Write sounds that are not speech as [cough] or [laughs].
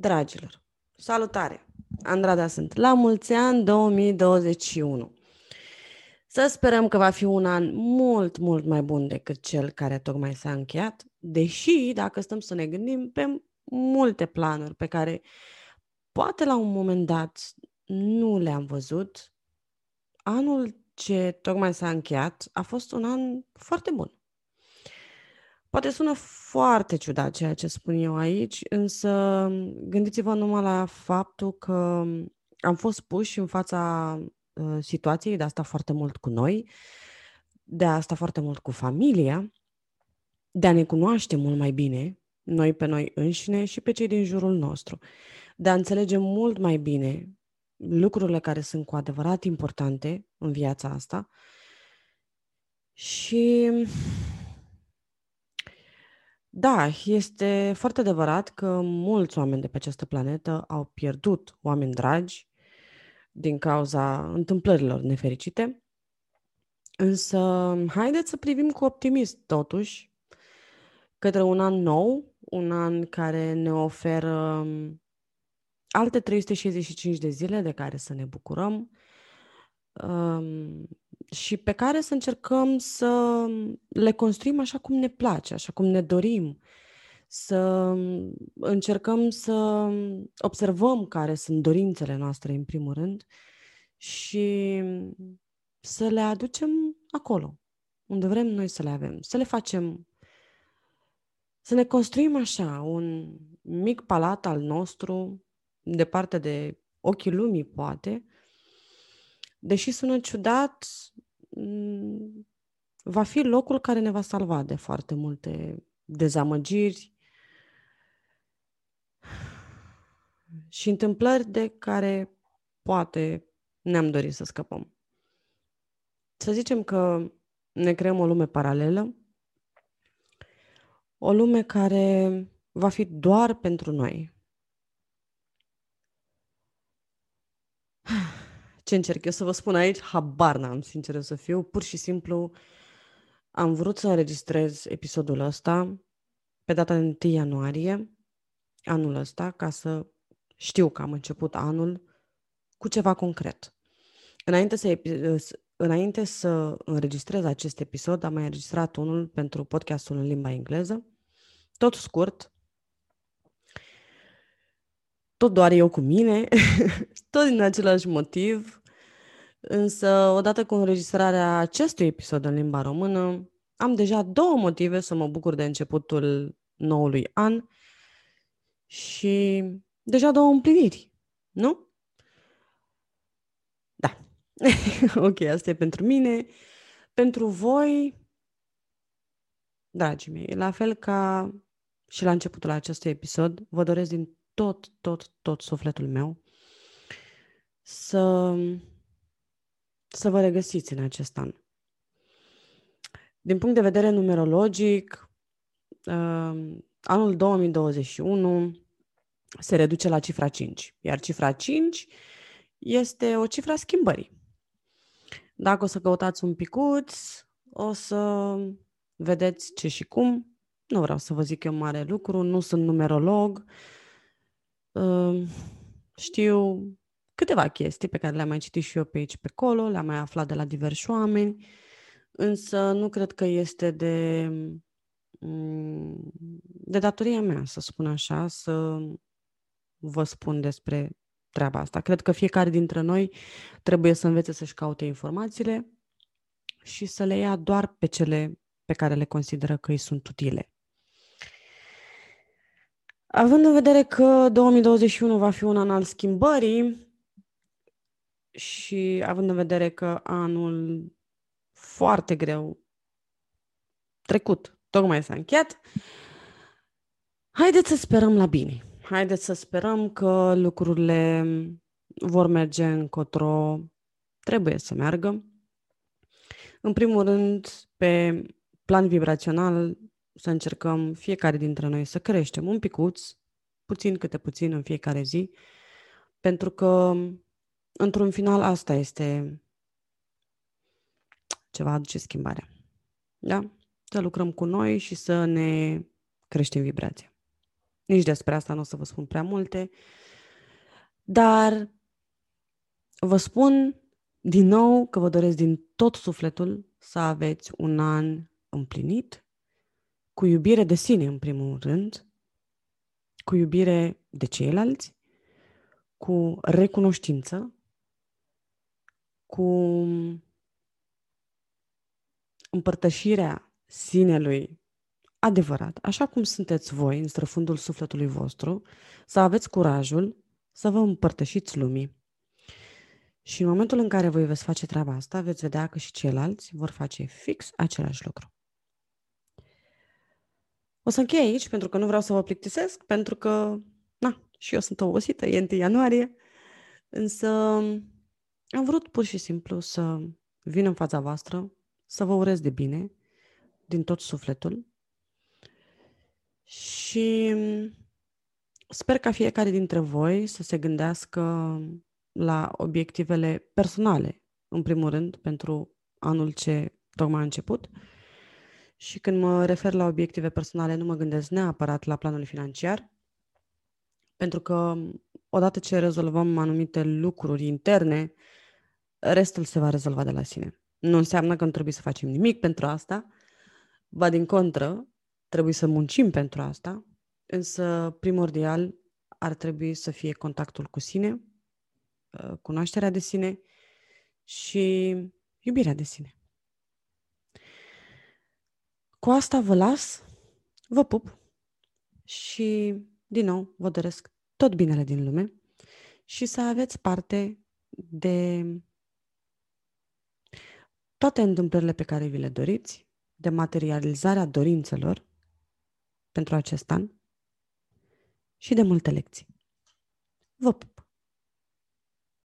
Dragilor, salutare! Andrada sunt. La mulți ani 2021. Să sperăm că va fi un an mult, mult mai bun decât cel care tocmai s-a încheiat, deși, dacă stăm să ne gândim, pe multe planuri pe care poate la un moment dat nu le-am văzut, anul ce tocmai s-a încheiat a fost un an foarte bun. Poate sună foarte ciudat ceea ce spun eu aici, însă gândiți-vă numai la faptul că am fost puși în fața uh, situației de asta foarte mult cu noi, de asta foarte mult cu familia, de a ne cunoaște mult mai bine, noi pe noi înșine și pe cei din jurul nostru, de a înțelege mult mai bine lucrurile care sunt cu adevărat importante în viața asta. Și da, este foarte adevărat că mulți oameni de pe această planetă au pierdut oameni dragi din cauza întâmplărilor nefericite. Însă, haideți să privim cu optimism, totuși, către un an nou, un an care ne oferă alte 365 de zile de care să ne bucurăm, um, și pe care să încercăm să le construim așa cum ne place, așa cum ne dorim, să încercăm să observăm care sunt dorințele noastre în primul rând și să le aducem acolo, unde vrem noi să le avem, să le facem, să ne construim așa un mic palat al nostru, departe de ochii lumii, poate, deși sună ciudat, mm, va fi locul care ne va salva de foarte multe dezamăgiri și întâmplări de care poate ne-am dorit să scăpăm. Să zicem că ne creăm o lume paralelă, o lume care va fi doar pentru noi, ce încerc eu să vă spun aici, habar n-am, sincer să fiu. Pur și simplu am vrut să înregistrez episodul ăsta pe data de 1 ianuarie anul ăsta, ca să știu că am început anul cu ceva concret. Înainte să, înainte să înregistrez acest episod, am mai înregistrat unul pentru podcastul în limba engleză, tot scurt, tot doar eu cu mine, [laughs] tot din același motiv, însă odată cu înregistrarea acestui episod în limba română, am deja două motive să mă bucur de începutul noului an și deja două împliniri, nu? Da. [laughs] ok, asta e pentru mine. Pentru voi, dragii mei, la fel ca și la începutul acestui episod, vă doresc din tot, tot, tot sufletul meu să, să vă regăsiți în acest an. Din punct de vedere numerologic, uh, anul 2021 se reduce la cifra 5, iar cifra 5 este o cifra schimbării. Dacă o să căutați un picuț, o să vedeți ce și cum. Nu vreau să vă zic eu mare lucru, nu sunt numerolog, știu câteva chestii pe care le-am mai citit și eu pe aici, pe acolo, le-am mai aflat de la diversi oameni, însă nu cred că este de, mm, de datoria mea, să spun așa, să vă spun despre treaba asta. Cred că fiecare dintre noi trebuie să învețe să-și caute informațiile și să le ia doar pe cele pe care le consideră că îi sunt utile. Având în vedere că 2021 va fi un an al schimbării și având în vedere că anul foarte greu trecut tocmai s-a încheiat, haideți să sperăm la bine. Haideți să sperăm că lucrurile vor merge încotro trebuie să meargă. În primul rând, pe plan vibrațional, să încercăm fiecare dintre noi să creștem un picuț, puțin câte puțin în fiecare zi, pentru că într-un final asta este ce va aduce schimbarea. Da? Să lucrăm cu noi și să ne creștem vibrația. Nici despre asta nu o să vă spun prea multe. Dar vă spun din nou că vă doresc din tot sufletul să aveți un an împlinit, cu iubire de sine în primul rând, cu iubire de ceilalți, cu recunoștință, cu împărtășirea sinelui adevărat, așa cum sunteți voi în străfundul sufletului vostru, să aveți curajul să vă împărtășiți lumii. Și în momentul în care voi veți face treaba asta, veți vedea că și ceilalți vor face fix același lucru. O să închei aici, pentru că nu vreau să vă plictisesc, pentru că, na, și eu sunt obosită, e 1 ianuarie, însă am vrut pur și simplu să vin în fața voastră, să vă urez de bine, din tot sufletul și sper ca fiecare dintre voi să se gândească la obiectivele personale, în primul rând, pentru anul ce tocmai a început. Și când mă refer la obiective personale, nu mă gândesc neapărat la planul financiar, pentru că odată ce rezolvăm anumite lucruri interne, restul se va rezolva de la sine. Nu înseamnă că nu trebuie să facem nimic pentru asta, ba din contră, trebuie să muncim pentru asta, însă primordial ar trebui să fie contactul cu sine, uh, cunoașterea de sine și iubirea de sine. Cu asta vă las, vă pup și, din nou, vă doresc tot binele din lume și să aveți parte de toate întâmplările pe care vi le doriți, de materializarea dorințelor pentru acest an și de multe lecții. Vă pup!